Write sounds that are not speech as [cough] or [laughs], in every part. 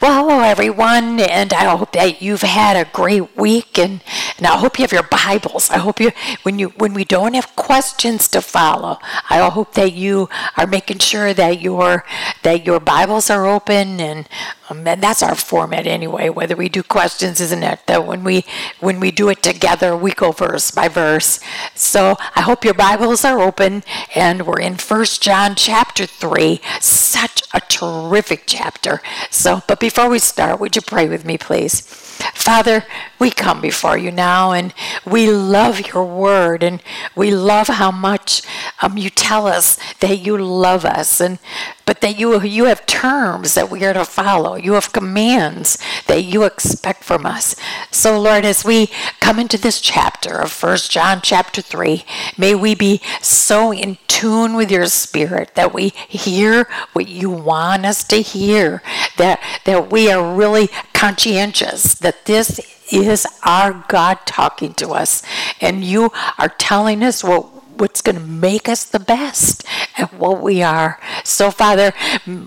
Well, hello everyone, and I hope that you've had a great week, and, and I hope you have your Bibles. I hope you, when you when we don't have questions to follow, I hope that you are making sure that your that your Bibles are open, and, um, and that's our format anyway. Whether we do questions, isn't it? That when we when we do it together, we go verse by verse. So I hope your Bibles are open, and we're in First John chapter three. Such a terrific chapter. So, but before we start, would you pray with me, please? Father, we come before you now and we love your word and we love how much um, you tell us that you love us and but that you you have terms that we are to follow. You have commands that you expect from us. So Lord, as we come into this chapter of First John chapter 3, may we be so in tune with your spirit that we hear what you want us to hear, that that we are really conscientious that this is our God talking to us and you are telling us what what's going to make us the best at what we are. So, Father,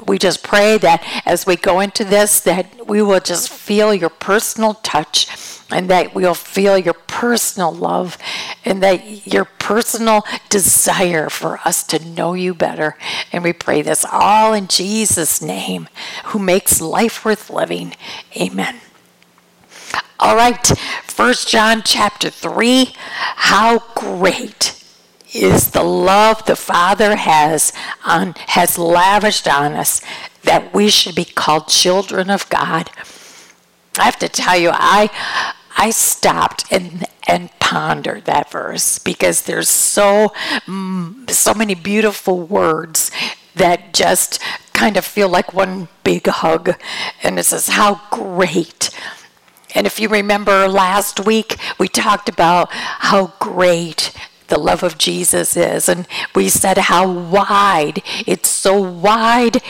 we just pray that as we go into this, that we will just feel your personal touch and that we'll feel your personal love and that your personal desire for us to know you better. And we pray this all in Jesus' name, who makes life worth living. Amen. All right, First John chapter 3. How great is the love the Father has on has lavished on us that we should be called children of God. I have to tell you, I I stopped and and pondered that verse because there's so mm, so many beautiful words that just kind of feel like one big hug, and it says how great. And if you remember last week, we talked about how great the love of Jesus is. And we said how wide, it's so wide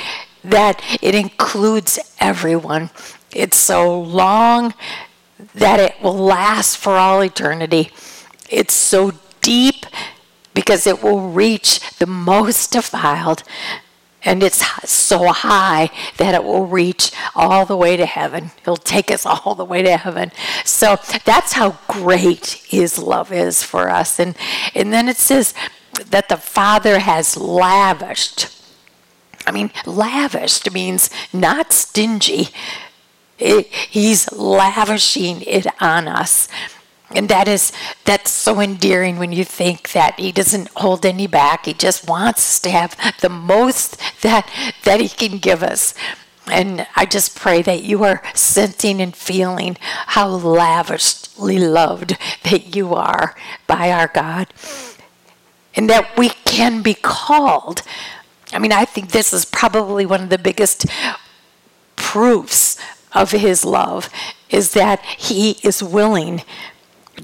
that it includes everyone. It's so long that it will last for all eternity. It's so deep because it will reach the most defiled. And it's so high that it will reach all the way to heaven. It'll take us [laughs] all the way to heaven. So that's how great His love is for us. And, and then it says that the Father has lavished. I mean, lavished means not stingy. It, he's lavishing it on us. And that is that's so endearing when you think that he doesn't hold any back. He just wants to have the most that that he can give us. And I just pray that you are sensing and feeling how lavishly loved that you are by our God. And that we can be called. I mean, I think this is probably one of the biggest proofs of his love is that he is willing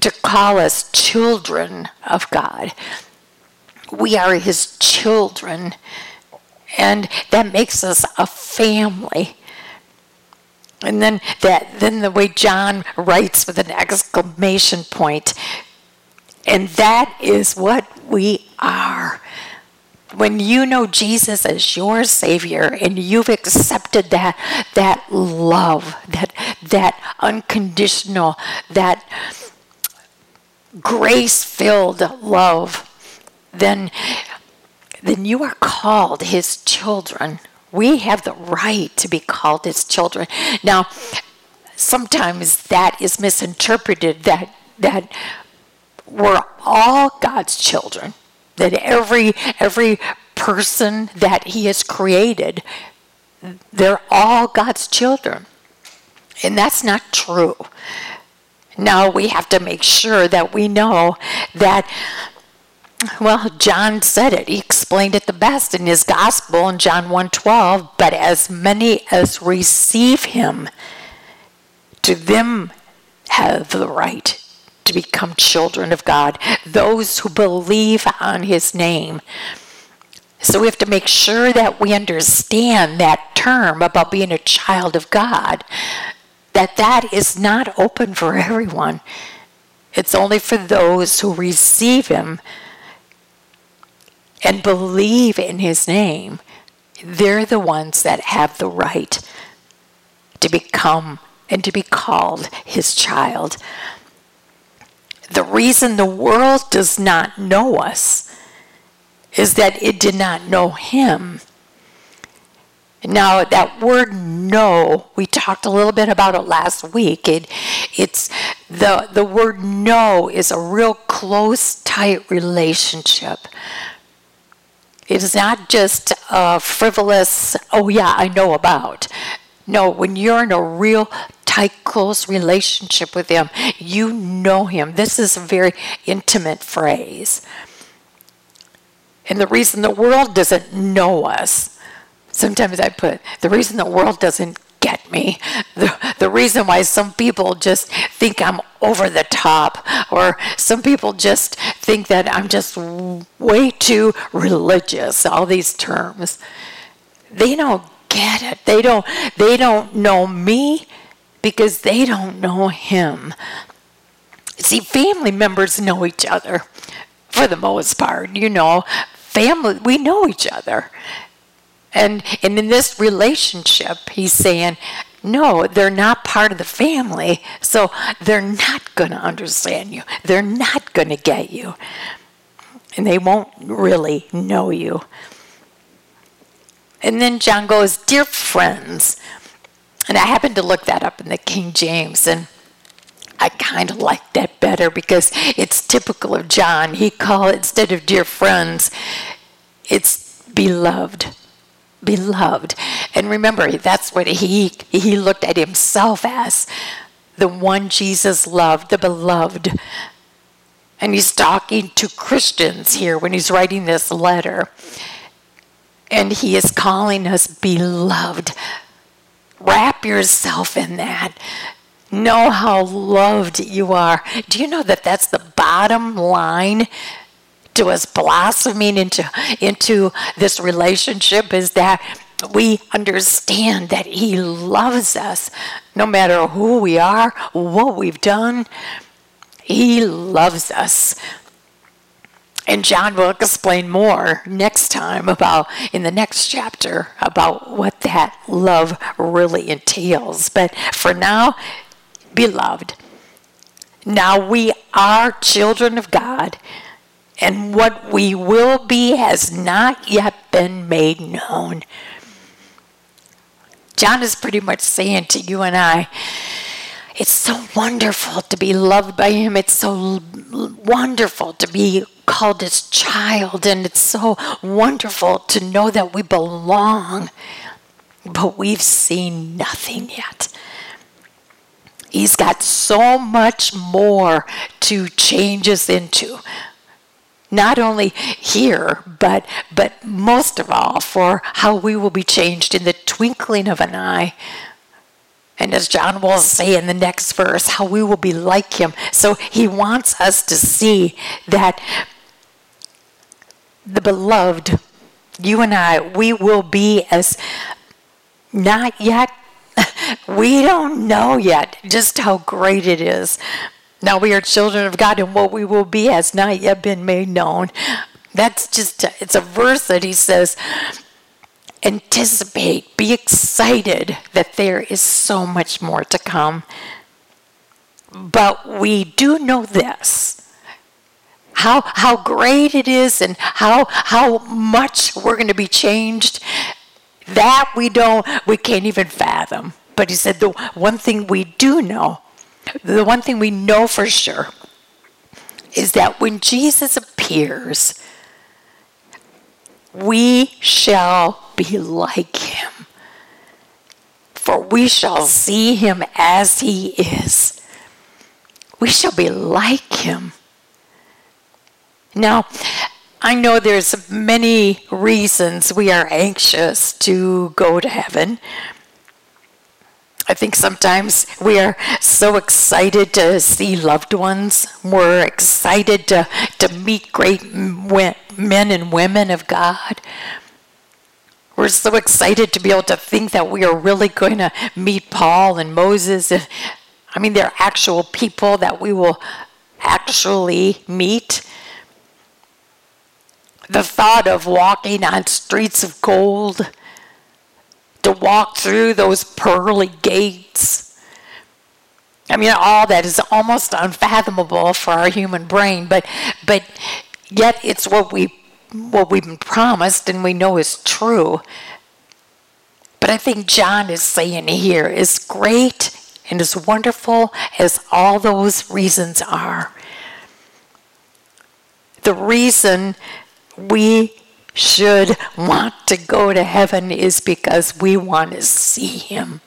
to call us children of God. We are his children, and that makes us a family. And then that then the way John writes with an exclamation point, and that is what we are when you know Jesus as your savior and you've accepted that that love, that that unconditional, that grace-filled love, then then you are called his children. We have the right to be called his children. Now, sometimes that is misinterpreted that that we're all God's children that every every person that he has created they're all God's children. And that's not true. Now we have to make sure that we know that well, John said it. He explained it the best in his gospel in John 1:12, but as many as receive him to them have the right to become children of God, those who believe on his name. So we have to make sure that we understand that term about being a child of God, that that is not open for everyone. It's only for those who receive him and believe in his name. They're the ones that have the right to become and to be called his child. The reason the world does not know us is that it did not know him. Now that word know, we talked a little bit about it last week. It it's the the word know is a real close, tight relationship. It is not just a frivolous, oh yeah, I know about. No, when you're in a real tight, close relationship with Him, you know Him. This is a very intimate phrase. And the reason the world doesn't know us, sometimes I put, the reason the world doesn't get me, the, the reason why some people just think I'm over the top, or some people just think that I'm just way too religious, all these terms. They don't get it. They don't they don't know me because they don't know him. See, family members know each other for the most part, you know. Family we know each other. And and in this relationship, he's saying, no, they're not part of the family, so they're not going to understand you. They're not going to get you. And they won't really know you. And then John goes, Dear friends. And I happened to look that up in the King James, and I kind of like that better because it's typical of John. He call it, instead of dear friends, it's beloved. Beloved. And remember, that's what he he looked at himself as the one Jesus loved, the beloved. And he's talking to Christians here when he's writing this letter. And He is calling us beloved. Wrap yourself in that. Know how loved you are. Do you know that that's the bottom line to us blossoming into, into this relationship? Is that we understand that He loves us no matter who we are, what we've done. He loves us. And John will explain more next time about, in the next chapter, about what that love really entails. But for now, beloved, now we are children of God, and what we will be has not yet been made known. John is pretty much saying to you and I, it's so wonderful to be loved by Him. It's so wonderful to be called his child, and it's so wonderful to know that we belong, but we've seen nothing yet. He's got so much more to change us into. Not only here, but but most of all for how we will be changed in the twinkling of an eye. And as John will say in the next verse, how we will be like him. So he wants us to see that the beloved, you and I, we will be as not yet, [laughs] we don't know yet just how great it is. Now we are children of God, and what we will be has not yet been made known. That's just, it's a verse that he says, anticipate, be excited that there is so much more to come. But we do know this how how great it is and how how much we're going to be changed that we don't we can't even fathom but he said the one thing we do know the one thing we know for sure is that when Jesus appears we shall be like him. For we shall see him as he is. We shall be like him. Now, I know there's many reasons we are anxious to go to heaven. I think sometimes we are so excited to see loved ones. We're excited to, to meet great men and women of God. We're so excited to be able to think that we are really going to meet Paul and Moses. I mean, they're actual people that we will actually meet. The thought of walking on streets of gold, to walk through those pearly gates. I mean, all that is almost unfathomable for our human brain, but but yet it's what we what we've been promised and we know is true. But I think John is saying here is great and as wonderful as all those reasons are. The reason we should want to go to heaven is because we want to see him.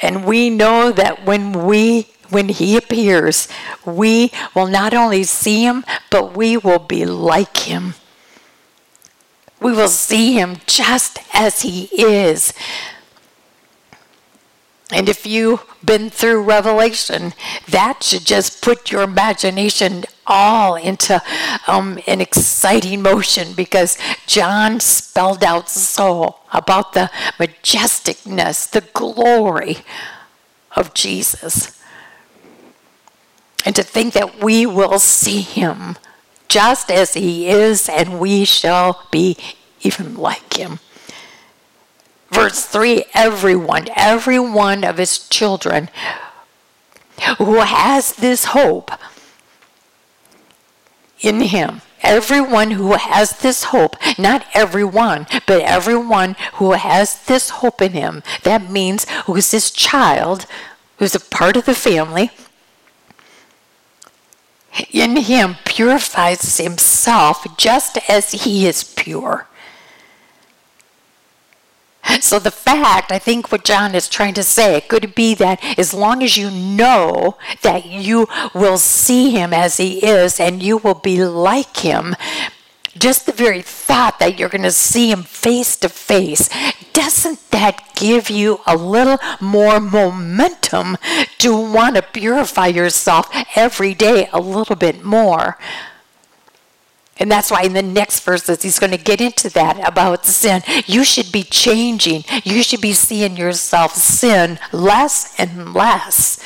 And we know that when we when he appears, we will not only see him, but we will be like him. We will see him just as he is. And if you've been through Revelation, that should just put your imagination all into um, an exciting motion because John spelled out so about the majesticness, the glory of Jesus. And to think that we will see him just as he is, and we shall be even like him. Verse 3 everyone, every one of his children who has this hope in him. Everyone who has this hope, not everyone, but everyone who has this hope in him, that means who is this child, who's a part of the family, in him purifies himself just as he is pure. So, the fact, I think what John is trying to say, could be that as long as you know that you will see him as he is and you will be like him, just the very thought that you're going to see him face to face, doesn't that give you a little more momentum to want to purify yourself every day a little bit more? And that's why in the next verses he's going to get into that about sin. You should be changing. You should be seeing yourself sin less and less.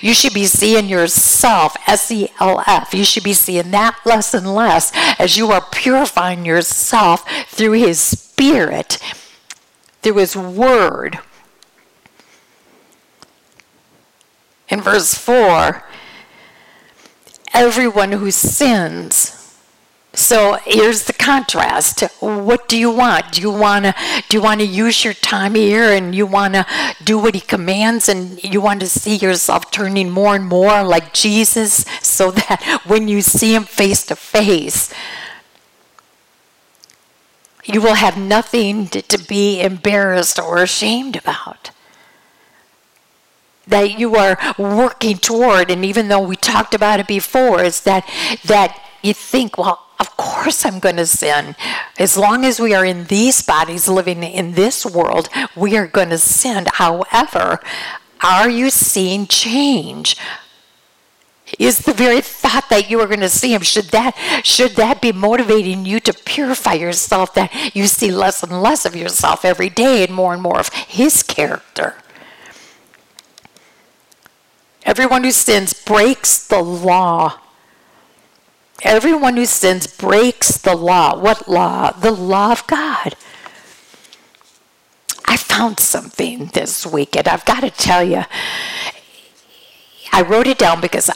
You should be seeing yourself, S E L F. You should be seeing that less and less as you are purifying yourself through His Spirit, through His Word. In verse 4, everyone who sins so here's the contrast. What do you want? Do you want to do you want to use your time here and you want to do what he commands and you want to see yourself turning more and more like Jesus so [laughs] that when you see him face to face you will have nothing to, to be embarrassed or ashamed about that you are working toward and even though we talked about it before is that that you think well of course I'm going to sin. As long as we are in these bodies living in this world, we are going to sin. However, are you seeing change? Is the very thought that you are going to see him should that should that be motivating you to purify yourself that you see less and less of yourself every day and more and more of his character? Everyone who sins breaks the law Everyone who sins breaks the law. What law? The law of God. I found something this week, and I've got to tell you, I wrote it down because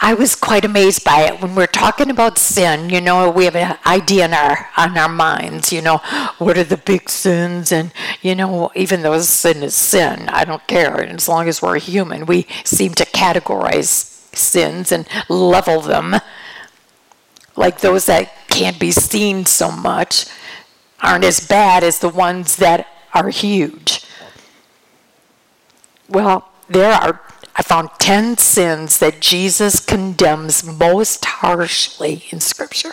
I was quite amazed by it. When we're talking about sin, you know, we have an idea in our on our minds, you know, what are the big sins? And you know, even though sin is sin, I don't care. And as long as we're human, we seem to categorize sins and level them like those that can't be seen so much, aren't as bad as the ones that are huge. Well, there are, I found 10 sins that Jesus condemns most harshly in Scripture.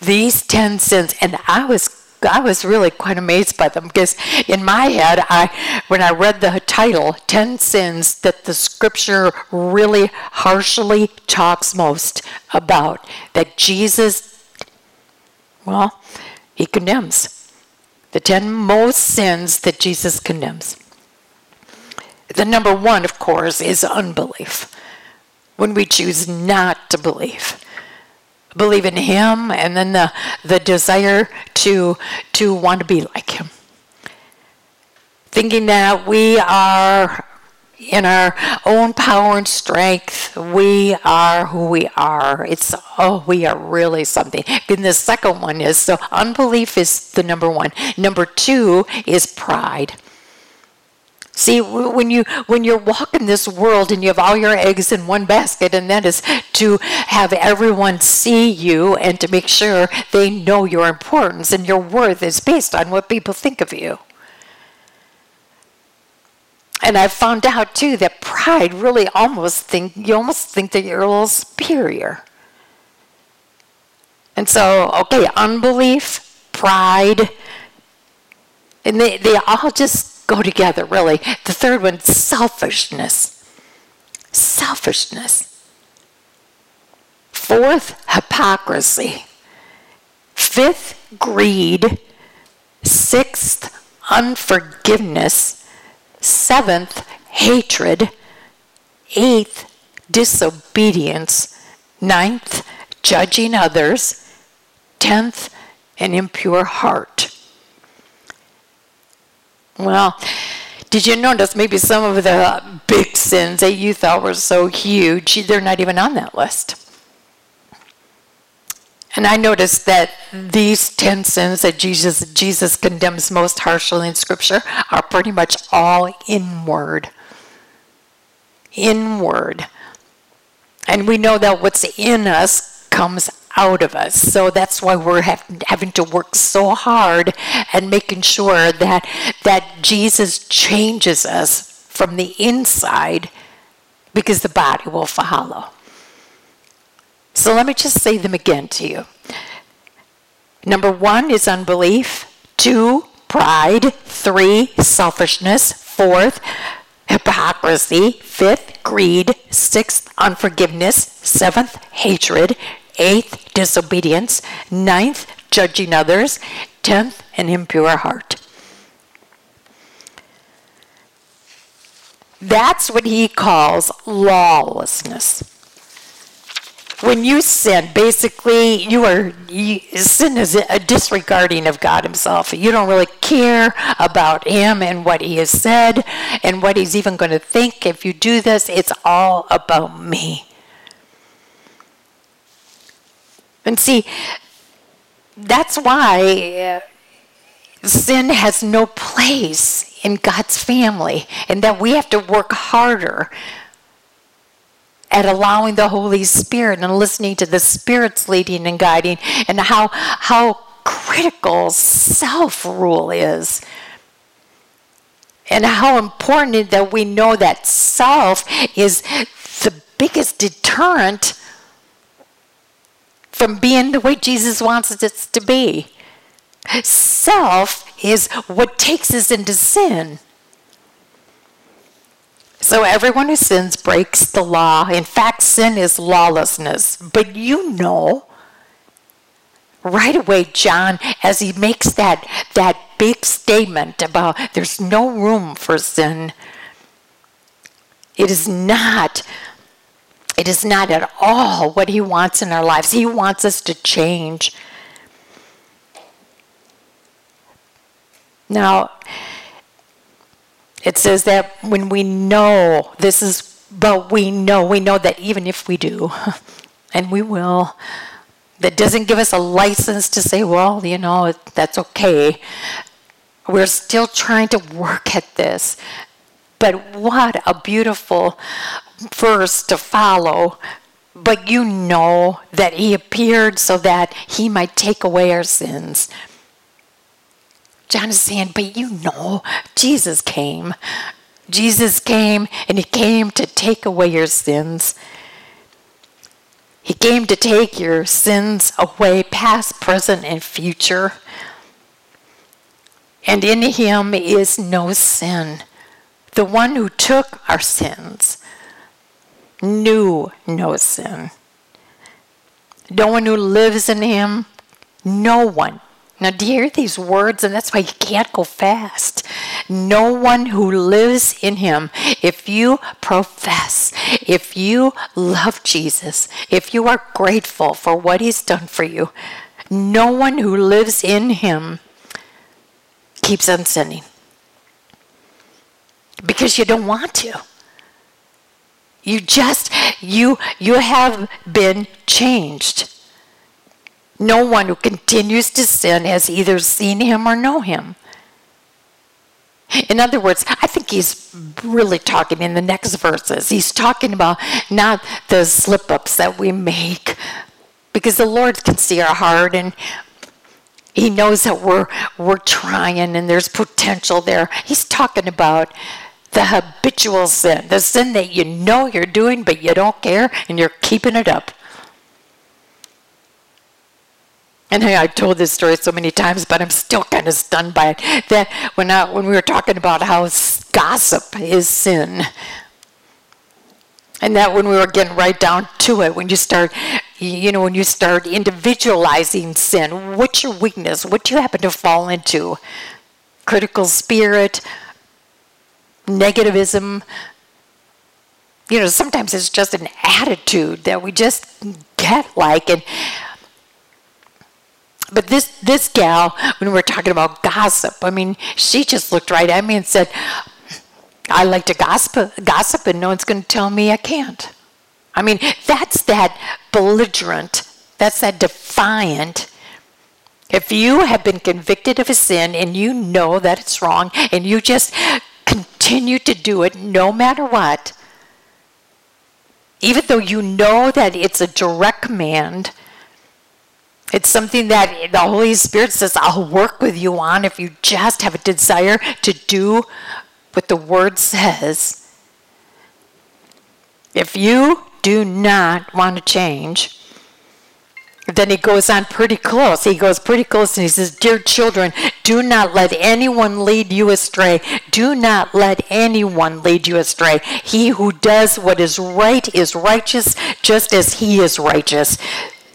These 10 sins, and I was I was really quite amazed by them because in my head, I when I read the title, 10 sins that the scripture really harshly talks most about, that Jesus, well, he condemns. The 10 most sins that Jesus condemns. The number one, of course, is unbelief. When we choose not to believe believe in him and then the the desire to to want to be like him. Thinking that we are in our own power and strength we are who we are. It's oh we are really something. And the second one is so unbelief is the number one. Number two is pride See, when you when you're walking this world and you have all your eggs in one basket, and that is to have everyone see you and to make sure they know your importance and your worth is based on what people think of you. And I've found out too that pride really almost think you almost think that you're a little superior. And so, okay, unbelief, pride, and they, they all just go together, really. The third one, selfishness. Selfishness. Fourth, hypocrisy. Fifth, greed. Sixth, unforgiveness. Seventh, hatred. Eighth, disobedience. Ninth, judging others. Tenth, an impure heart. Well, did you notice maybe some of the big sins that you thought were so huge, they're not even on that list? And I noticed that these 10 sins that Jesus, Jesus condemns most harshly in Scripture are pretty much all inward. Inward. And we know that what's in us comes out of us. So that's why we're have, having to work so hard and making sure that that Jesus changes us from the inside because the body will follow. So let me just say them again to you. Number 1 is unbelief, 2 pride, 3 selfishness, fourth hypocrisy, fifth greed, sixth unforgiveness, seventh hatred, Eighth, disobedience. Ninth, judging others. Tenth, an impure heart. That's what he calls lawlessness. When you sin, basically, you are you, sin is a disregarding of God Himself. You don't really care about Him and what He has said and what He's even going to think. If you do this, it's all about me. And see, that's why uh, sin has no place in God's family, and that we have to work harder at allowing the Holy Spirit and listening to the Spirit's leading and guiding, and how how critical self rule is. And how important that we know that self is the biggest deterrent from being the way Jesus wants us to be. Self is what takes us into sin. So everyone who sins breaks the law. In fact, sin is lawlessness. But you know, right away, John, as he makes that, that big statement about there's no room for sin, it is not it is not at all what He wants in our lives. He wants us to change. Now, it says that when we know, this is, but we know, we know that even if we do, [laughs] and we will, that doesn't give us a license to say, well, you know, that's okay. We're still trying to work at this. But what a beautiful verse to follow, but you know that he appeared so that he might take away our sins. John is saying, but you know, Jesus came. Jesus came and he came to take away your sins. He came to take your sins away, past, present, and future. And in him is no sin. The one who took our sins knew no sin. No one who lives in him, no one. Now, do you hear these words? And that's why you can't go fast. No one who lives in him, if you profess, if you love Jesus, if you are grateful for what he's done for you, no one who lives in him keeps on sinning. Because you don't want to. You just you you have been changed. No one who continues to sin has either seen him or know him. In other words, I think he's really talking in the next verses. He's talking about not the slip ups that we make, because the Lord can see our heart and he knows that we're we're trying and there's potential there. He's talking about the habitual sin, the sin that you know you're doing but you don't care and you're keeping it up. And hey, I've told this story so many times, but I'm still kind of stunned by it. That when I, when we were talking about how gossip is sin, and that when we were getting right down to it, when you start, you know, when you start individualizing sin, what's your weakness? What do you happen to fall into? Critical spirit, negativism. You know, sometimes it's just an attitude that we just get like, and but this this gal, when we're talking about gossip, I mean, she just looked right at me and said, "I like to gossip, gossip, and no one's going to tell me I can't." I mean, that's that belligerent, that's that defiant. If you have been convicted of a sin and you know that it's wrong, and you just continue to do it no matter what, even though you know that it's a direct command it's something that the Holy Spirit says, I'll work with you on if you just have a desire to do what the Word says. If you do not want to change, then he goes on pretty close. He goes pretty close and he says, Dear children, do not let anyone lead you astray. Do not let anyone lead you astray. He who does what is right is righteous, just as he is righteous.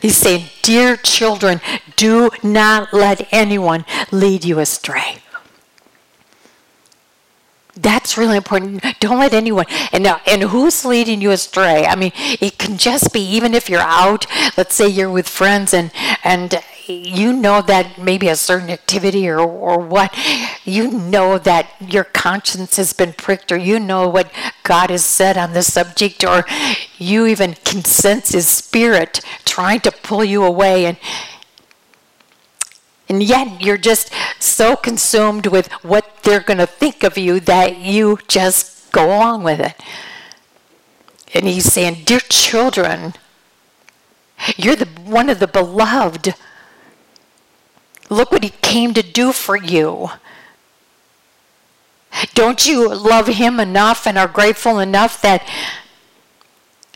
He's saying, Dear children, do not let anyone lead you astray. That's really important. Don't let anyone. And now, and who's leading you astray? I mean, it can just be even if you're out. Let's say you're with friends, and and you know that maybe a certain activity or, or what, you know that your conscience has been pricked, or you know what God has said on the subject, or you even can sense His Spirit trying to pull you away. And, and yet you're just so consumed with what they're going to think of you that you just go along with it. And he's saying, Dear children, you're the one of the beloved. Look what he came to do for you. Don't you love him enough and are grateful enough that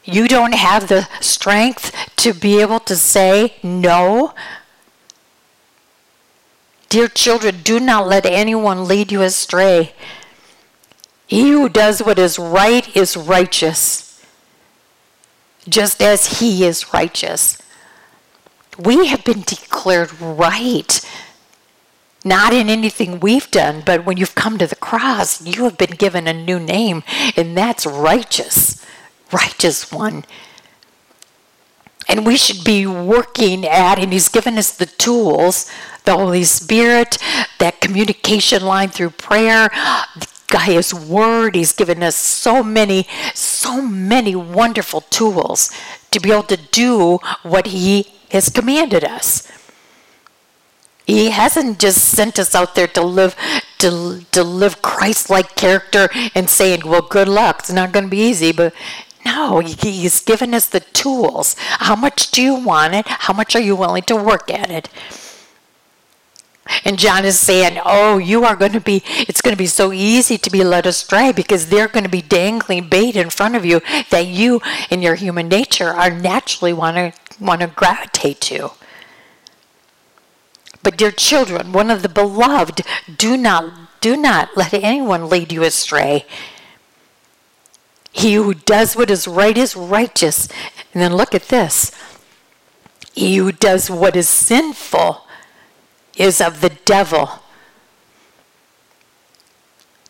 you don't have the strength to be able to say no? Dear children, do not let anyone lead you astray. He who does what is right is righteous, just as he is righteous we have been declared right. Not in anything we've done, but when you've come to the cross, you have been given a new name, and that's righteous. Righteous one. And we should be working at, and He's given us the tools the Holy Spirit, that communication line through prayer, His Word. He's given us so many, so many wonderful tools to be able to do what He has commanded us. He hasn't just sent us out there to live to, to live Christ-like character and saying, "Well, good luck. It's not going to be easy." But no, He's given us the tools. How much do you want it? How much are you willing to work at it? And John is saying, Oh, you are going to be, it's going to be so easy to be led astray because they're going to be dangling bait in front of you that you, in your human nature, are naturally want to want to gravitate to. But dear children, one of the beloved, do not do not let anyone lead you astray. He who does what is right is righteous. And then look at this. He who does what is sinful is of the devil.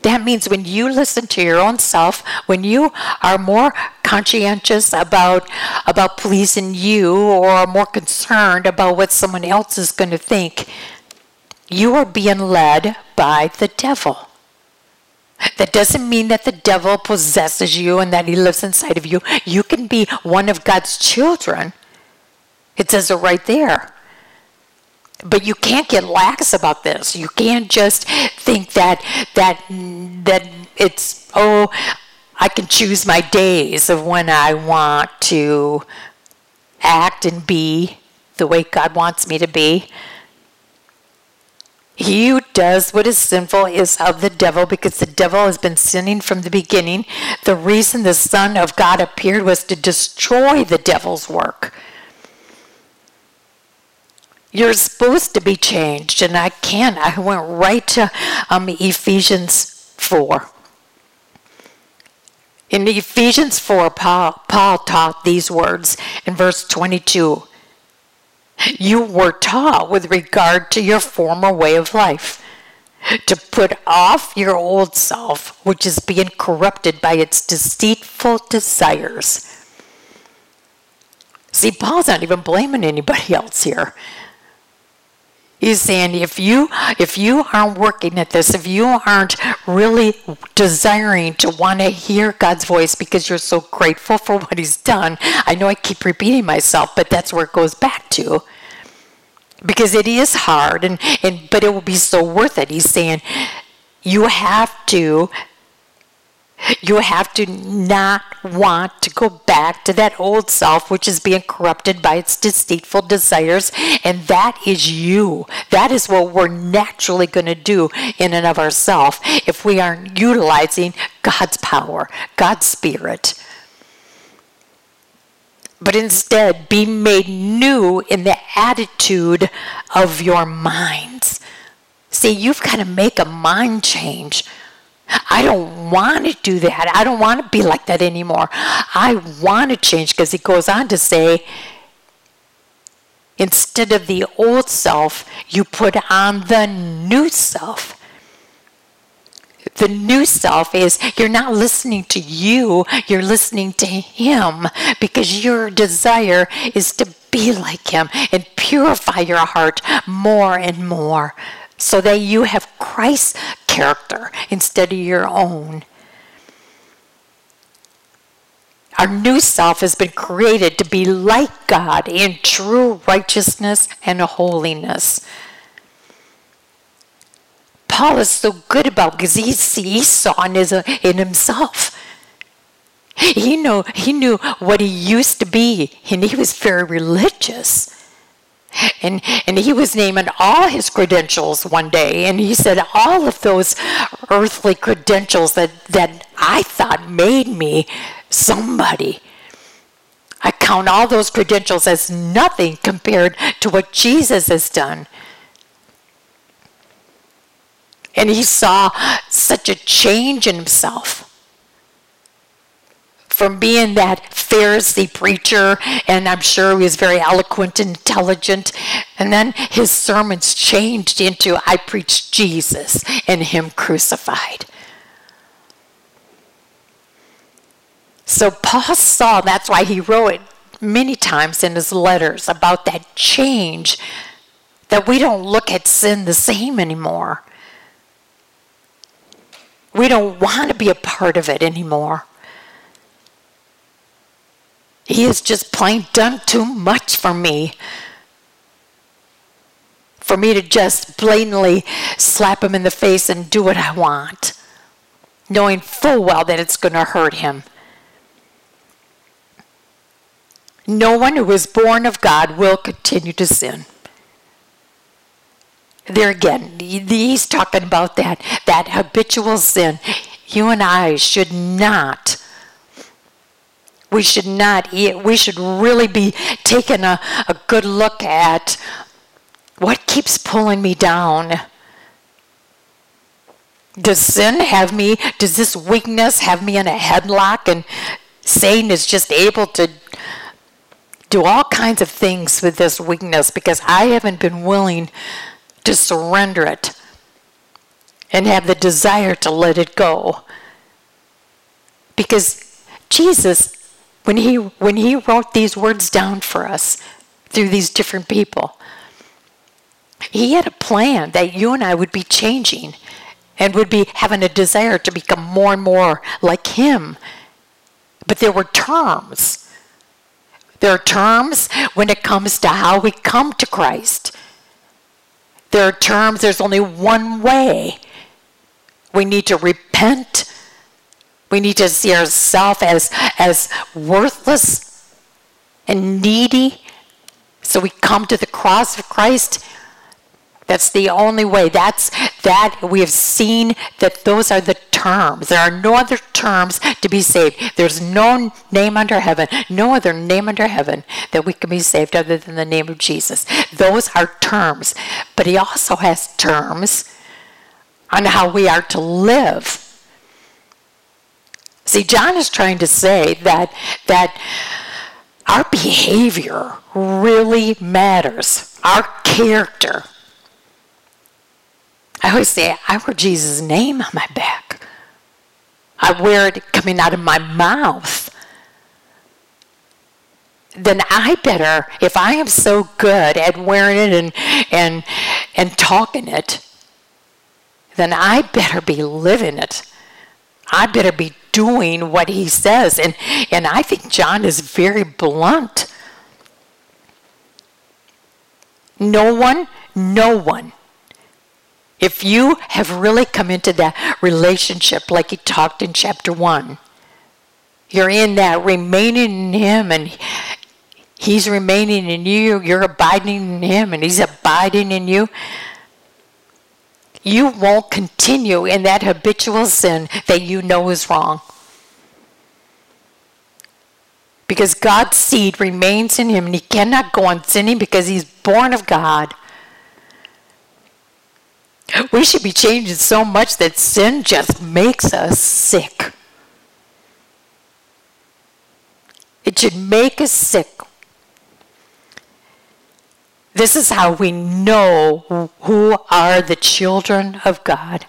That means when you listen to your own self, when you are more conscientious about about pleasing you or more concerned about what someone else is going to think, you are being led by the devil. That doesn't mean that the devil possesses you and that he lives inside of you. You can be one of God's children. It says it right there. But you can't get lax about this. You can't just think that that that it's oh I can choose my days of when I want to act and be the way God wants me to be. He who does what is sinful is of the devil because the devil has been sinning from the beginning. The reason the Son of God appeared was to destroy the devil's work. You're supposed to be changed, and I can't. I went right to um, Ephesians 4. In Ephesians 4, Paul, Paul taught these words in verse 22 you were taught with regard to your former way of life to put off your old self, which is being corrupted by its deceitful desires. See, Paul's not even blaming anybody else here. He's saying if you if you aren't working at this, if you aren't really desiring to want to hear God's voice because you're so grateful for what He's done, I know I keep repeating myself, but that's where it goes back to because it is hard and, and but it will be so worth it. He's saying you have to you have to not want to go back to that old self which is being corrupted by its deceitful desires. And that is you. That is what we're naturally going to do in and of ourselves if we aren't utilizing god's power god's spirit but instead be made new in the attitude of your minds. See, you've got to make a mind change. I don't want to do that. I don't want to be like that anymore. I want to change because he goes on to say, instead of the old self, you put on the new self the new self is you're not listening to you, you're listening to Him because your desire is to be like Him and purify your heart more and more so that you have Christ's character instead of your own. Our new self has been created to be like God in true righteousness and holiness. Paul is so good about because he, he saw in, his, in himself. He knew, he knew what he used to be, and he was very religious. And, and he was naming all his credentials one day, and he said, All of those earthly credentials that, that I thought made me somebody. I count all those credentials as nothing compared to what Jesus has done. And he saw such a change in himself. From being that Pharisee preacher, and I'm sure he was very eloquent and intelligent, and then his sermons changed into I preach Jesus and Him crucified. So Paul saw, that's why he wrote many times in his letters about that change, that we don't look at sin the same anymore. We don't want to be a part of it anymore. He has just plain done too much for me. For me to just blatantly slap him in the face and do what I want, knowing full well that it's going to hurt him. No one who is born of God will continue to sin there again, he's talking about that, that habitual sin. You and I should not. We should not We should really be taking a, a good look at what keeps pulling me down. Does sin have me, does this weakness have me in a headlock and Satan is just able to do all kinds of things with this weakness because I haven't been willing to surrender it and have the desire to let it go. Because Jesus, when he, when he wrote these words down for us through these different people, he had a plan that you and I would be changing and would be having a desire to become more and more like him. But there were terms. There are terms when it comes to how we come to Christ. There are terms, there's only one way. We need to repent. We need to see ourselves as, as worthless and needy. So we come to the cross of Christ that's the only way. That's that we have seen that those are the terms. There are no other terms to be saved. There's no name under heaven, no other name under heaven that we can be saved other than the name of Jesus. Those are terms. But he also has terms on how we are to live. See, John is trying to say that that our behavior really matters. Our character I always say, I wear Jesus' name on my back. I wear it coming out of my mouth. Then I better, if I am so good at wearing it and, and, and talking it, then I better be living it. I better be doing what he says. And, and I think John is very blunt. No one, no one if you have really come into that relationship like he talked in chapter 1, you're in that remaining in him and he's remaining in you, you're abiding in him and he's abiding in you. You won't continue in that habitual sin that you know is wrong. Because God's seed remains in him and he cannot go on sinning because he's born of God. We should be changing so much that sin just makes us sick. It should make us sick. This is how we know who are the children of God.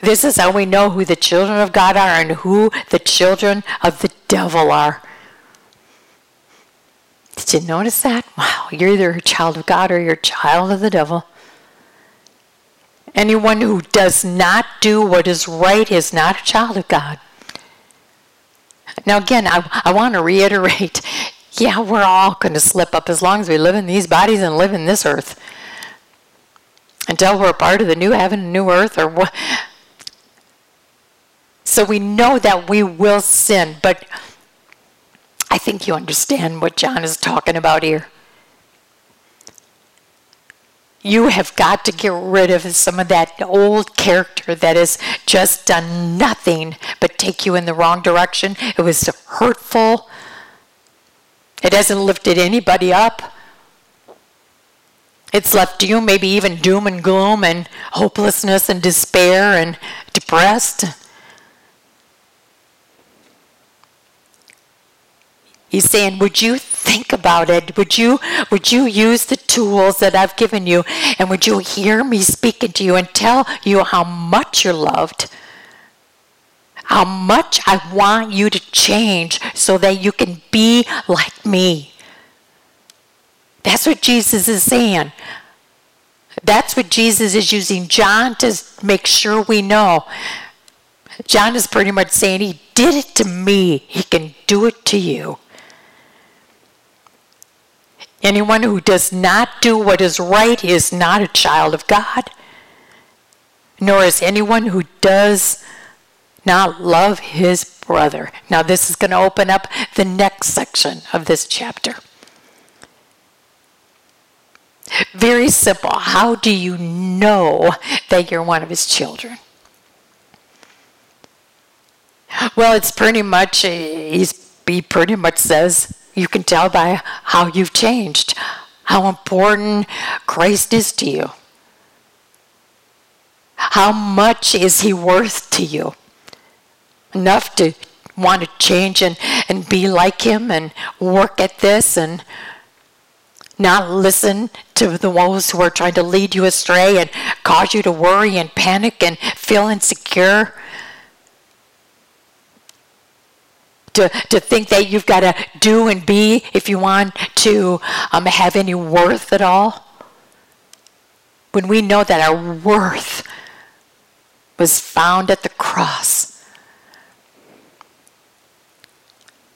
This is how we know who the children of God are and who the children of the devil are. Did you notice that? Wow, you're either a child of God or you're a child of the devil. Anyone who does not do what is right is not a child of God. Now, again, I, I want to reiterate [laughs] yeah, we're all going to slip up as long as we live in these bodies and live in this earth. Until we're part of the new heaven and new earth, or what. So we know that we will sin, but I think you understand what John is talking about here. You have got to get rid of some of that old character that has just done nothing but take you in the wrong direction. It was hurtful. It hasn't lifted anybody up. It's left you maybe even doom and gloom and hopelessness and despair and depressed. He's saying, would you think about it? Would you, would you use the tools that I've given you? And would you hear me speaking to you and tell you how much you're loved? How much I want you to change so that you can be like me. That's what Jesus is saying. That's what Jesus is using John to make sure we know. John is pretty much saying, He did it to me, He can do it to you. Anyone who does not do what is right is not a child of God, nor is anyone who does not love his brother. Now, this is going to open up the next section of this chapter. Very simple. How do you know that you're one of his children? Well, it's pretty much, he pretty much says, you can tell by how you've changed, how important Christ is to you. How much is he worth to you? Enough to want to change and, and be like him and work at this and not listen to the ones who are trying to lead you astray and cause you to worry and panic and feel insecure. To, to think that you've got to do and be if you want to um, have any worth at all. When we know that our worth was found at the cross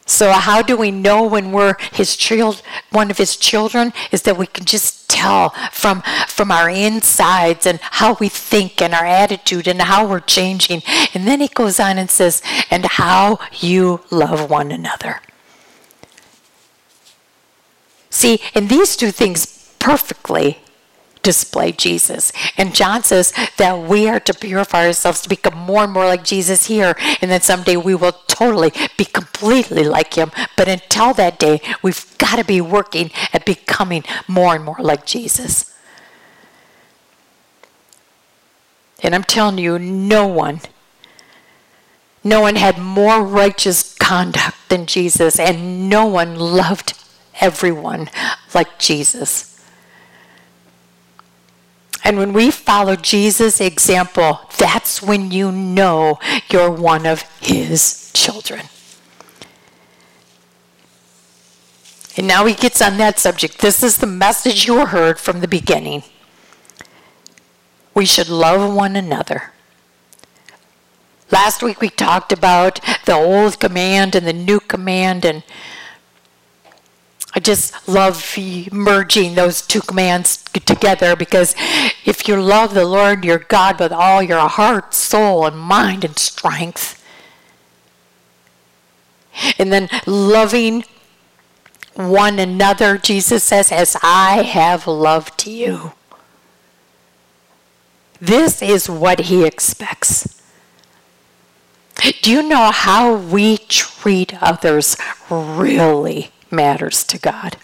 So how do we know when we're his child, one of his children? Is that we can just tell from from our insides and how we think and our attitude and how we're changing. And then he goes on and says, and how you love one another. See, and these two things perfectly display Jesus. And John says that we are to purify ourselves to become more and more like Jesus here. And then someday we will totally be completely like him. But until that day, we've got to be working at becoming more and more like Jesus. And I'm telling you, no one, no one had more righteous conduct than Jesus, and no one loved everyone like Jesus. And when we follow Jesus' example, that's when you know you're one of his children. And now he gets on that subject. This is the message you heard from the beginning. We should love one another. Last week we talked about the old command and the new command, and I just love merging those two commands together because if you love the Lord your God with all your heart, soul, and mind and strength, and then loving one another, Jesus says, as I have loved you. This is what he expects. Do you know how we treat others really matters to God.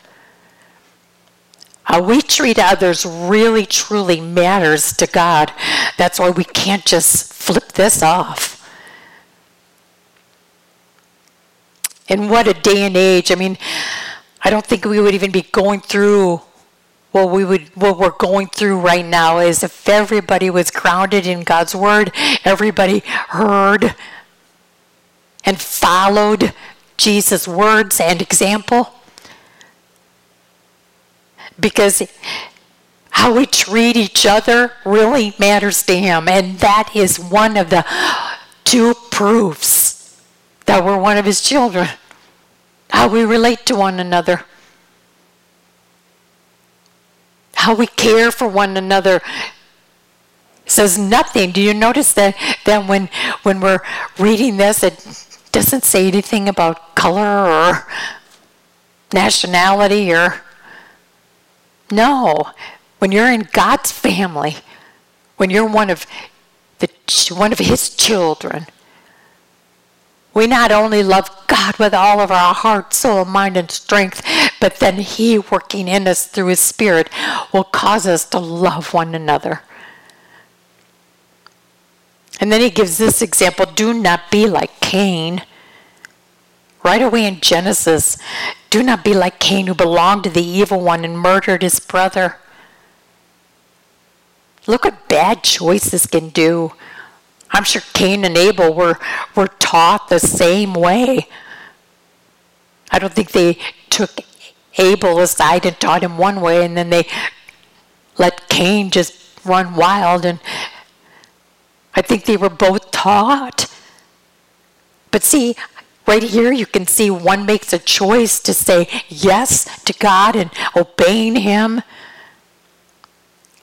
How we treat others really, truly matters to God. That's why we can't just flip this off. And what a day and age. I mean, I don't think we would even be going through what we would what we're going through right now is if everybody was grounded in God's word, everybody heard and followed Jesus' words and example. Because how we treat each other really matters to him. And that is one of the two proofs that we're one of his children. How we relate to one another. How we care for one another says nothing. Do you notice that, that when when we're reading this, it doesn't say anything about color or nationality or. No. When you're in God's family, when you're one of the one of his children, we not only love God with all of our heart, soul, mind, and strength, but then He working in us through His Spirit will cause us to love one another. And then he gives this example do not be like Cain. Right away in Genesis, do not be like Cain, who belonged to the evil one and murdered his brother. Look what bad choices can do. I'm sure Cain and Abel were, were taught the same way. I don't think they took Abel aside and taught him one way, and then they let Cain just run wild and I think they were both taught. But see, right here you can see one makes a choice to say yes to God and obeying Him.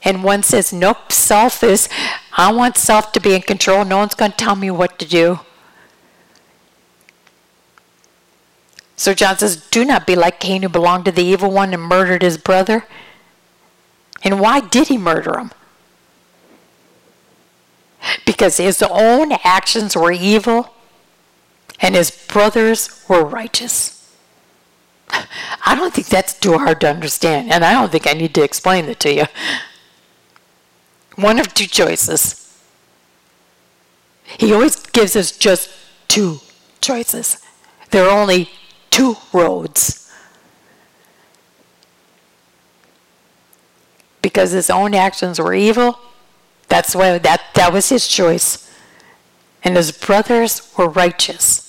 And one says, nope, self is, I want self to be in control. No one's going to tell me what to do. So John says, do not be like Cain who belonged to the evil one and murdered his brother. And why did he murder him? Because his own actions were evil and his brothers were righteous. I don't think that's too hard to understand, and I don't think I need to explain it to you. One of two choices. He always gives us just two choices. There are only two roads. because his own actions were evil. That's why that, that was his choice. And his brothers were righteous.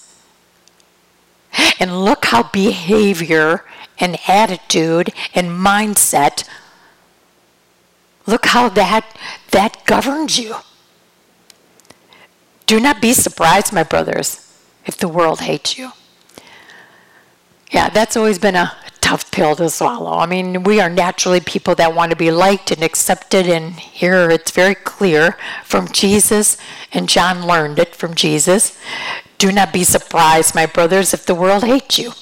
And look how behavior and attitude and mindset look how that that governs you. Do not be surprised, my brothers, if the world hates you. Yeah, that's always been a tough pill to swallow. I mean, we are naturally people that want to be liked and accepted, and here it's very clear from Jesus, and John learned it from Jesus. Do not be surprised, my brothers, if the world hates you.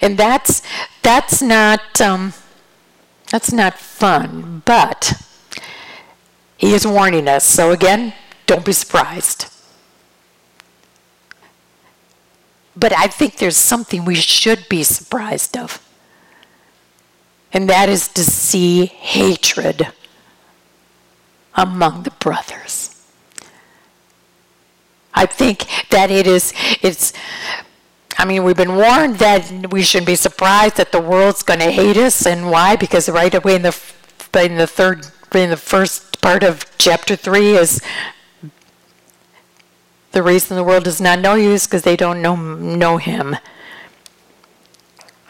And that's that's not um, that's not fun, but he is warning us. So again, don't be surprised. But I think there's something we should be surprised of. And that is to see hatred among the brothers. I think that it is it's I mean, we've been warned that we shouldn't be surprised that the world's going to hate us, and why? Because right away in the in the third in the first part of chapter three is the reason the world does not know you is because they don't know know Him.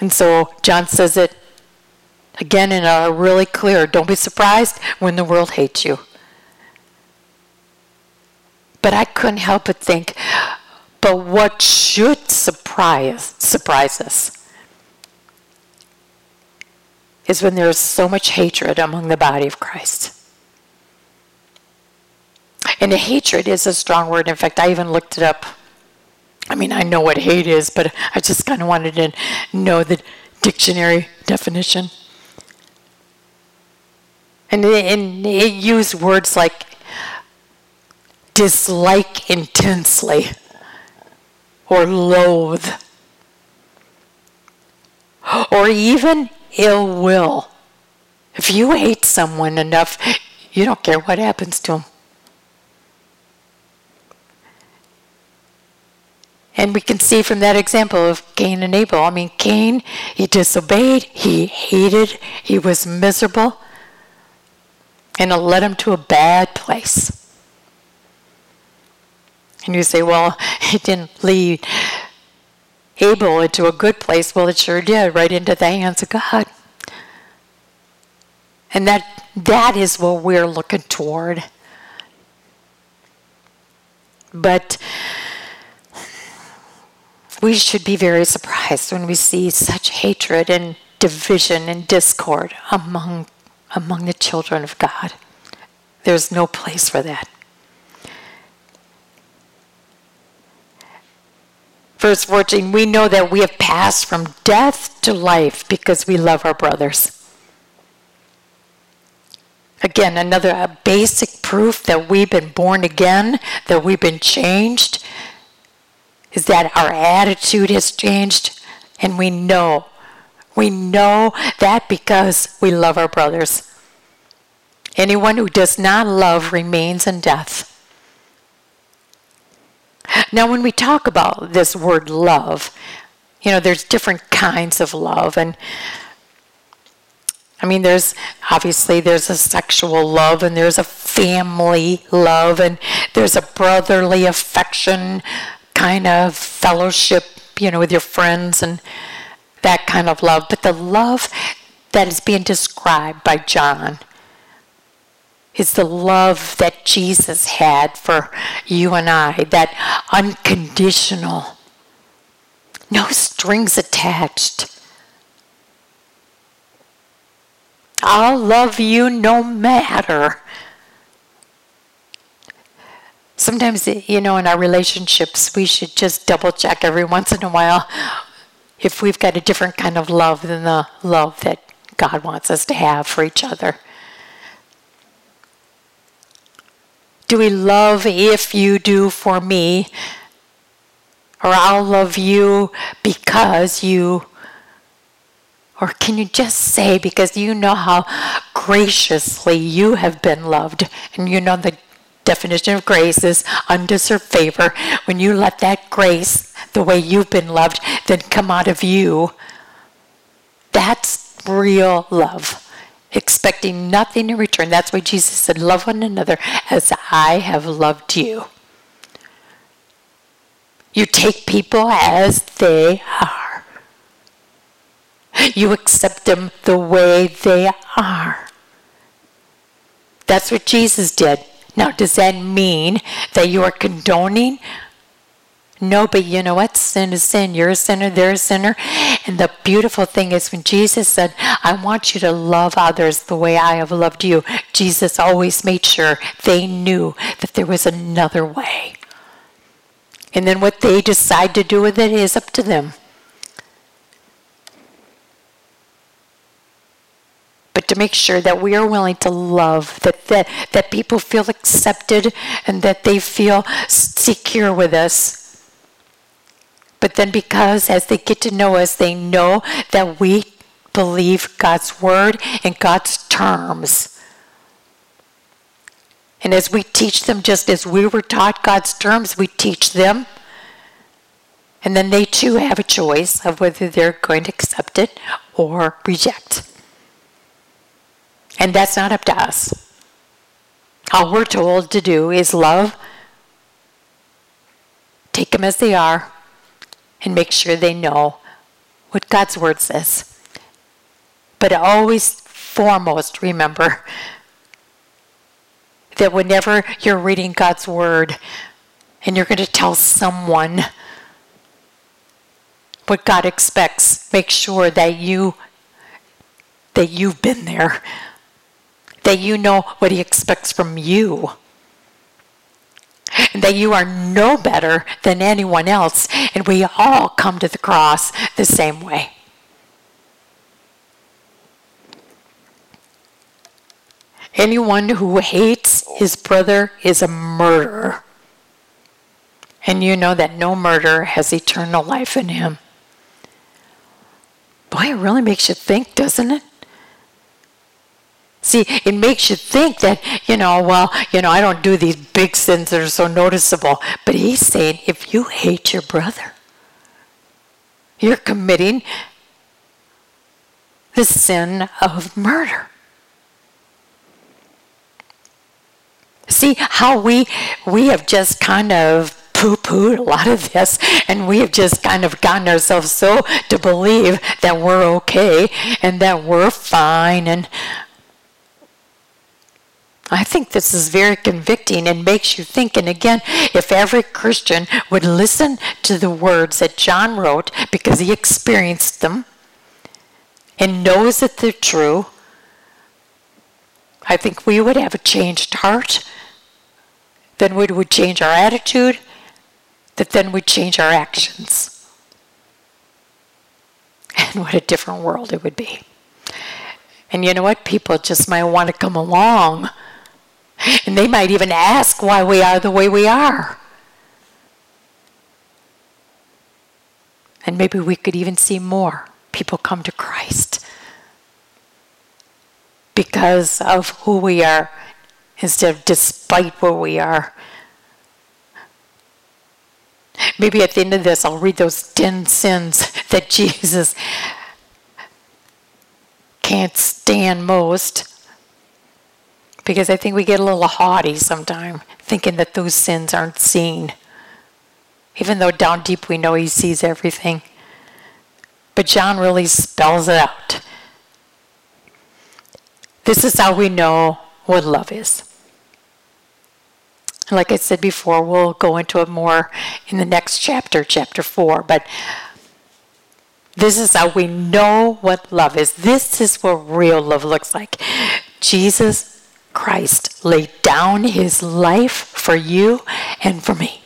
And so John says it again in a really clear. Don't be surprised when the world hates you. But I couldn't help but think, but what should surprise surprise us is when there is so much hatred among the body of Christ. And hatred is a strong word. In fact, I even looked it up. I mean, I know what hate is, but I just kind of wanted to know the dictionary definition. And it, and it used words like dislike intensely or loathe or even ill will. If you hate someone enough, you don't care what happens to them. And we can see from that example of Cain and Abel. I mean, Cain, he disobeyed, he hated, he was miserable, and it led him to a bad place. And you say, well, [laughs] it didn't lead Abel into a good place. Well, it sure did, right into the hands of God. And that that is what we're looking toward. But we should be very surprised when we see such hatred and division and discord among among the children of God. There's no place for that. Verse 14, we know that we have passed from death to life because we love our brothers. Again, another basic proof that we've been born again, that we've been changed, is that our attitude has changed, and we know. We know that because we love our brothers. Anyone who does not love remains in death. Now, when we talk about this word love, you know, there's different kinds of love. And I mean, there's obviously there's a sexual love and there's a family love and there's a brotherly affection kind of fellowship, you know, with your friends and that kind of love. But the love that is being described by John is the love that Jesus had for you and I, that unconditional, no strings attached. I'll love you no matter. Sometimes, you know, in our relationships, we should just double check every once in a while if we've got a different kind of love than the love that God wants us to have for each other. Do we love if you do for me? Or I'll love you because you. Or can you just say, because you know how graciously you have been loved, and you know the definition of grace is undeserved favor. When you let that grace, the way you've been loved, then come out of you, That's real love. Expecting nothing in return. That's why Jesus said, Love one another as I have loved you. You take people as they are. You accept them the way they are. That's what Jesus did. Now, does that mean that you are condoning? No, but you know what? Sin is sin. You're a sinner, they're a sinner. And the beautiful thing is when Jesus said, I want you to love others the way I have loved you, Jesus always made sure they knew that there was another way. And then what they decide to do with it is up to them. But to make sure that we are willing to love, that, that, that people feel accepted and that they feel secure with us. But then, because as they get to know us, they know that we believe God's word and God's terms. And as we teach them, just as we were taught God's terms, we teach them. And then they too have a choice of whether they're going to accept it or reject. And that's not up to us. All we're told to do is love, take them as they are, and make sure they know what God's word says. But always, foremost, remember that whenever you're reading God's word and you're going to tell someone what God expects, make sure that you that you've been there. That you know what he expects from you. And that you are no better than anyone else and we all come to the cross the same way. Anyone who hates his brother is a murderer. And you know that no murderer has eternal life in him. Boy, it really makes you think, doesn't it? See, it makes you think that, you know, well, you know, I don't do these big sins that are so noticeable. But he's saying if you hate your brother, you're committing the sin of murder. See how we we have just kind of poo-pooed a lot of this and we have just kind of gotten ourselves so to believe that we're okay and that we're fine and I think this is very convicting and makes you think. And again, if every Christian would listen to the words that John wrote because he experienced them and knows that they're true, I think we would have a changed heart. Then we would change our attitude, that then would change our actions. [laughs] And what a different world it would be. And you know what? People just might want to come along and they might even ask why we are the way we are. And maybe we could even see more people come to Christ because of who we are instead of despite what we are. Maybe at the end of this, I'll read those 10 sins that [laughs] Jesus can't stand most because I think we get a little haughty sometimes, thinking that those sins aren't seen. Even though down deep we know He sees everything. But John really spells it out. This is how we know what love is. Like I said before, we'll go into it more in the next chapter, chapter 4. But this is how we know what love is. This is what real love looks like. Jesus Christ laid down his life for you and for me.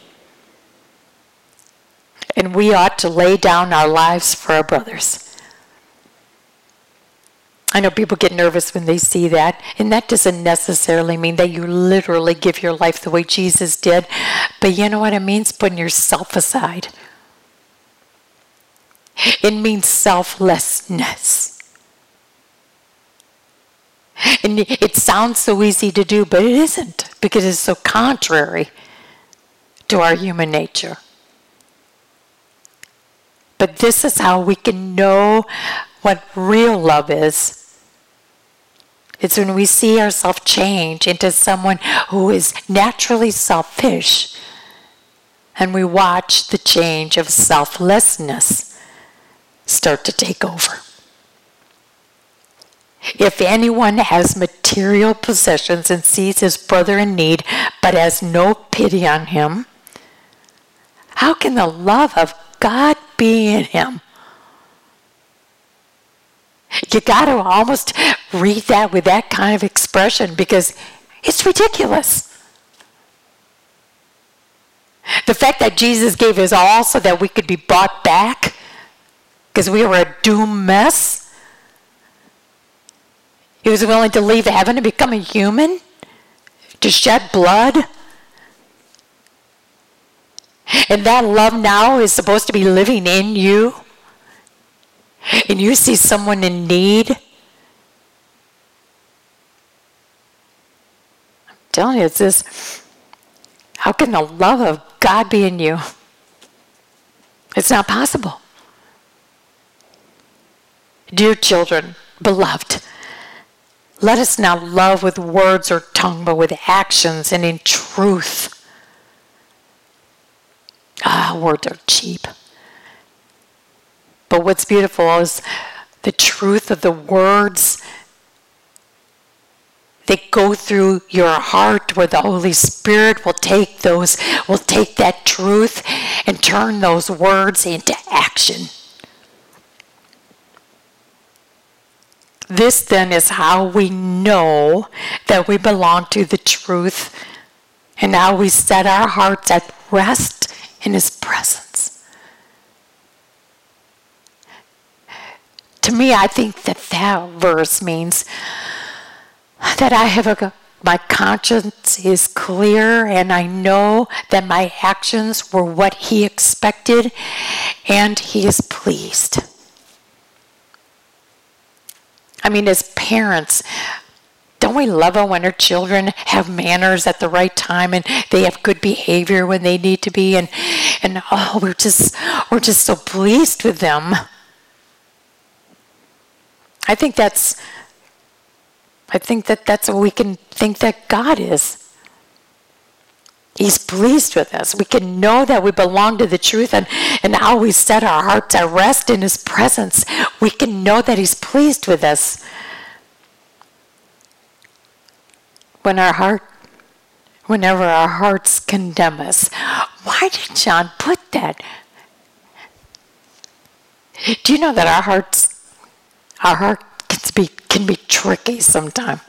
And we ought to lay down our lives for our brothers. I know people get nervous when they see that, and that doesn't necessarily mean that you literally give your life the way Jesus did, but you know what it means? Putting yourself aside. It means selflessness. And it sounds so easy to do, but it isn't because it's so contrary to our human nature. But this is how we can know what real love is. It's when we see ourselves change into someone who is naturally selfish and we watch the change of selflessness start to take over. If anyone has material possessions and sees his brother in need but has no pity on him, how can the love of God be in him? You got to almost read that with that kind of expression because it's ridiculous. The fact that Jesus gave his all so that we could be brought back because we were a doomed mess he was willing to leave heaven to become a human, to shed blood. And that love now is supposed to be living in you. And you see someone in need. I'm telling you, it's this. How can the love of God be in you? It's not possible. Dear children, beloved, let us not love with words or tongue, but with actions and in truth. Ah, words are cheap. But what's beautiful is the truth of the words that go through your heart where the Holy Spirit will take those, will take that truth and turn those words into action. This then is how we know that we belong to the truth and how we set our hearts at rest in His presence. To me, I think that that verse means that I have a my conscience is clear and I know that my actions were what he expected and he is pleased. I mean, as parents, don't we love it when our children have manners at the right time and they have good behavior when they need to be? And and oh we're just we're just so pleased with them. I think that's i think that that's what we can think that god is He's pleased with us. We can know that we belong to the truth and, and how we set our hearts at rest in His presence. We can know that He's pleased with us. When our heart, whenever our hearts condemn us. Why did John put that? Do you know that our hearts, our heart can be, can be tricky sometimes?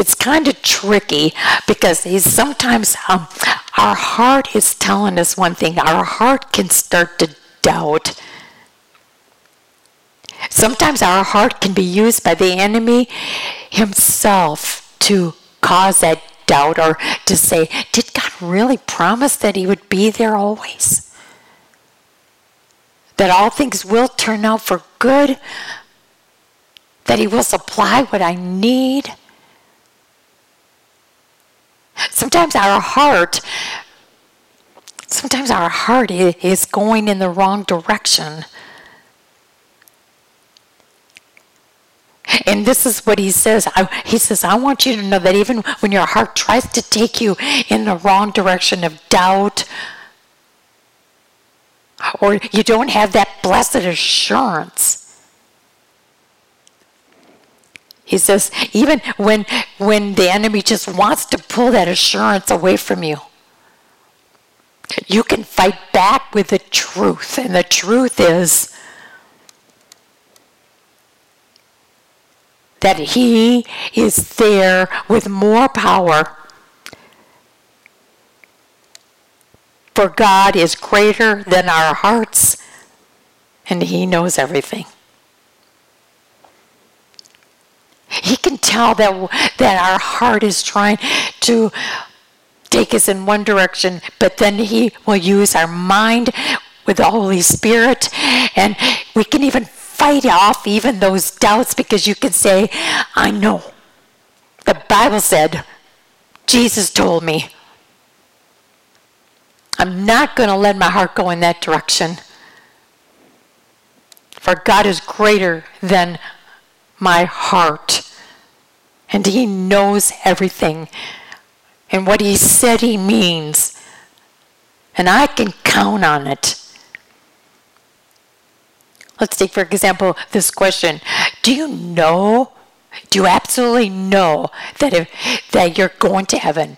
It's kind of tricky because sometimes um, our heart is telling us one thing. Our heart can start to doubt. Sometimes our heart can be used by the enemy himself to cause that doubt or to say, Did God really promise that He would be there always? That all things will turn out for good? That He will supply what I need? Sometimes our heart, sometimes our heart is going in the wrong direction. And this is what he says. I, he says, I want you to know that even when your heart tries to take you in the wrong direction of doubt, or you don't have that blessed assurance, He says, even when, when the enemy just wants to pull that assurance away from you, you can fight back with the truth. And the truth is that He is there with more power. For God is greater than our hearts, and He knows everything. He can tell that, that our heart is trying to take us in one direction, but then He will use our mind with the Holy Spirit, and we can even fight off even those doubts because you can say, I know. The Bible said, Jesus told me. I'm not going to let my heart go in that direction. For God is greater than my heart. And He knows everything. And what He said He means. And I can count on it. Let's take, for example, this question Do you know? Do you absolutely know that, if, that you're going to heaven?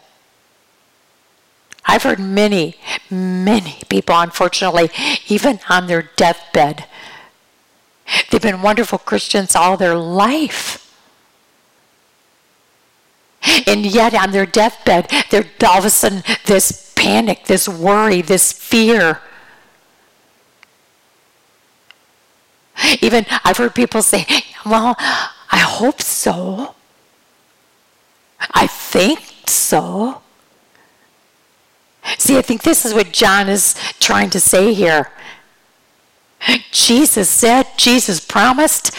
I've heard many, many people, unfortunately, even on their deathbed, they've been wonderful Christians all their life. And yet, on their deathbed, they're all of a sudden this panic, this worry, this fear. Even I've heard people say, Well, I hope so. I think so. See, I think this is what John is trying to say here. Jesus said, Jesus promised,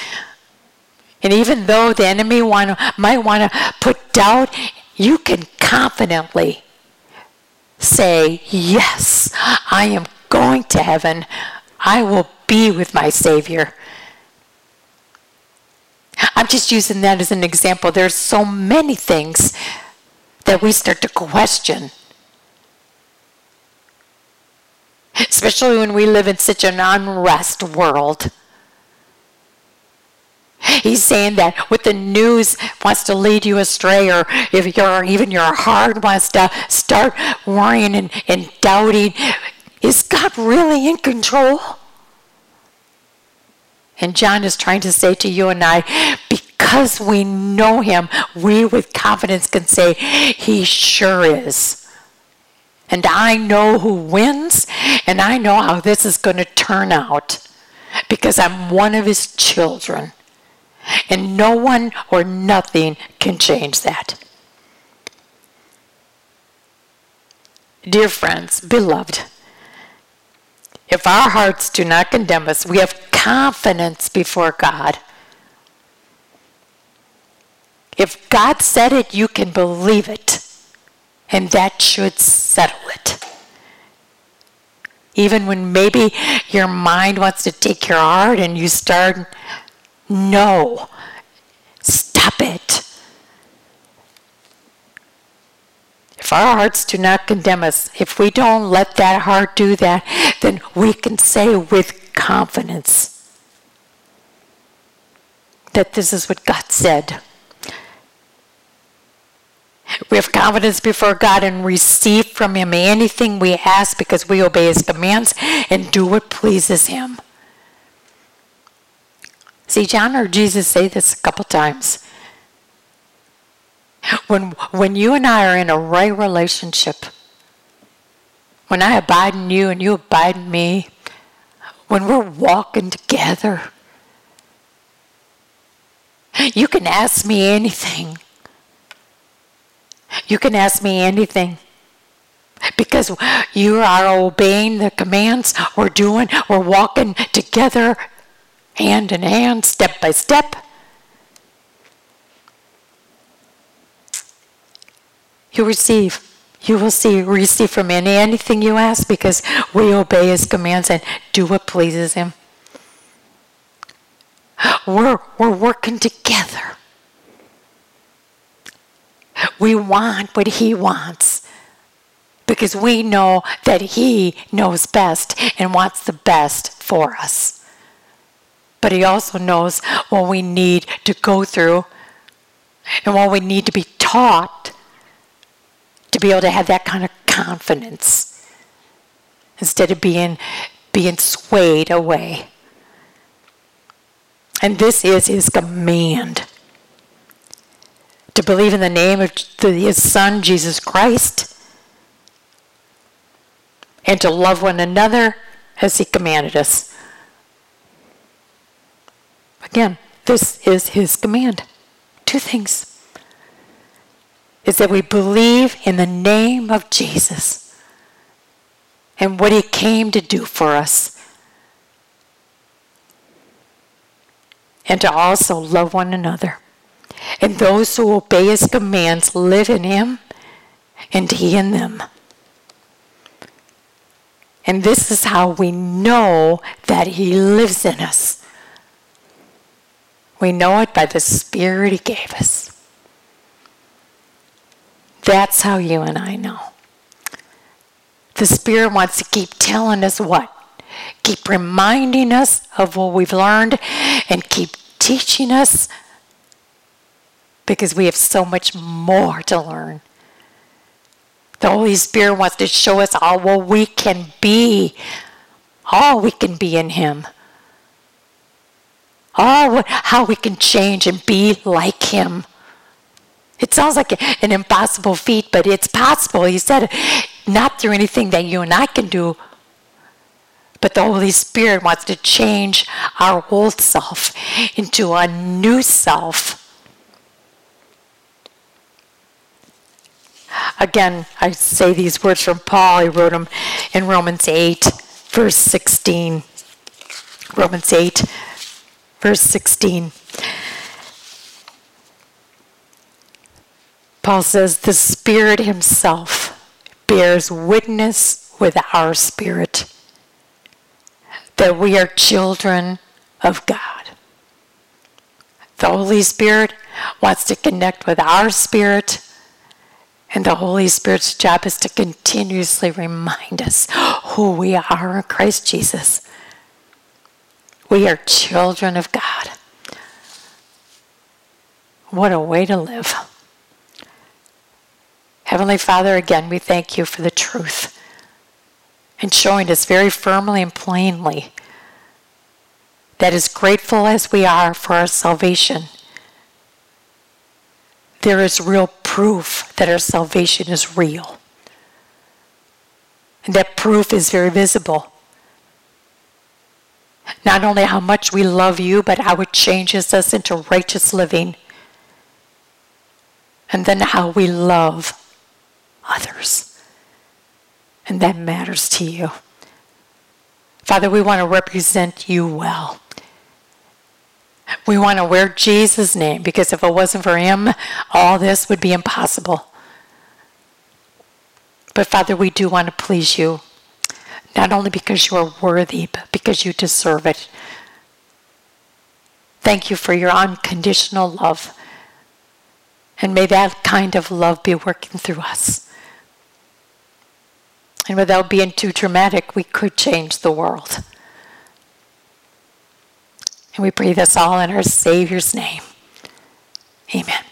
and even though the enemy want, might want to put doubt, you can confidently say, Yes, I am going to heaven. I will be with my Savior. I'm just using that as an example. There's so many things that we start to question especially when we live in such an unrest world. He's saying that what the news wants to lead you astray, or if your even your heart wants to start worrying and, and doubting, is God really in control? And John is trying to say to you and I, because we know him, we with confidence can say, He sure is. And I know who wins, and I know how this is going to turn out because I'm one of his children. And no one or nothing can change that. Dear friends, beloved, if our hearts do not condemn us, we have confidence before God. If God said it, you can believe it. And that should settle it. Even when maybe your mind wants to take your heart and you start, no, stop it. If our hearts do not condemn us, if we don't let that heart do that, then we can say with confidence that this is what God said. We have confidence before God and receive from Him anything we ask because we obey His commands and do what pleases Him. See, John heard Jesus say this a couple times. When, when you and I are in a right relationship, when I abide in you and you abide in me, when we're walking together, you can ask me anything you can ask me anything. Because you are obeying the commands we're doing, we're walking together hand in hand, step by step. You receive. You will see receive from him anything you ask because we obey his commands and do what pleases him. We're, we're working together. We want what He wants because we know that He knows best and wants the best for us. But He also knows what we need to go through and what we need to be taught to be able to have that kind of confidence instead of being being swayed away. And this is his command to believe in the name of his Son, Jesus Christ, and to love one another as he commanded us. Again, this is his command. Two things is that we believe in the name of Jesus and what he came to do for us. And to also love one another. And those who obey his commands live in him and he in them. And this is how we know that he lives in us We know it by the Spirit He gave us. That's how you and I know. The Spirit wants to keep telling us what? Keep reminding us of what we've learned and keep teaching us because we have so much more to learn. The Holy Spirit wants to show us all what we can be, all we can be in Him, all how we can change and be like Him. It sounds like an impossible feat, but it's possible. He said, not through anything that you and I can do, but the Holy Spirit wants to change our old self into a new self. Again, I say these words from Paul. He wrote them in Romans 8, verse 16. Romans 8, verse 16. Paul says, The Spirit Himself bears witness with our spirit that we are children of God. The Holy Spirit wants to connect with our spirit, and the Holy Spirit's job is to continuously remind us [gasps] who we are in Christ Jesus. We are children of God. What a way to live. Heavenly Father, again, we thank you for the truth and showing us very firmly and plainly that as grateful as we are for our salvation, there is real proof that our salvation is real. And that proof is very visible. Not only how much we love you, but how it changes us into righteous living. And then how we love others. And that matters to you. Father, we want to represent you well. We want to wear Jesus' name because if it wasn't for him, all this would be impossible. But Father, we do want to please you, not only because you are worthy, but because you deserve it. Thank you for your unconditional love. And may that kind of love be working through us. And without being too dramatic, we could change the world. And we pray this all in our Savior's name. Amen.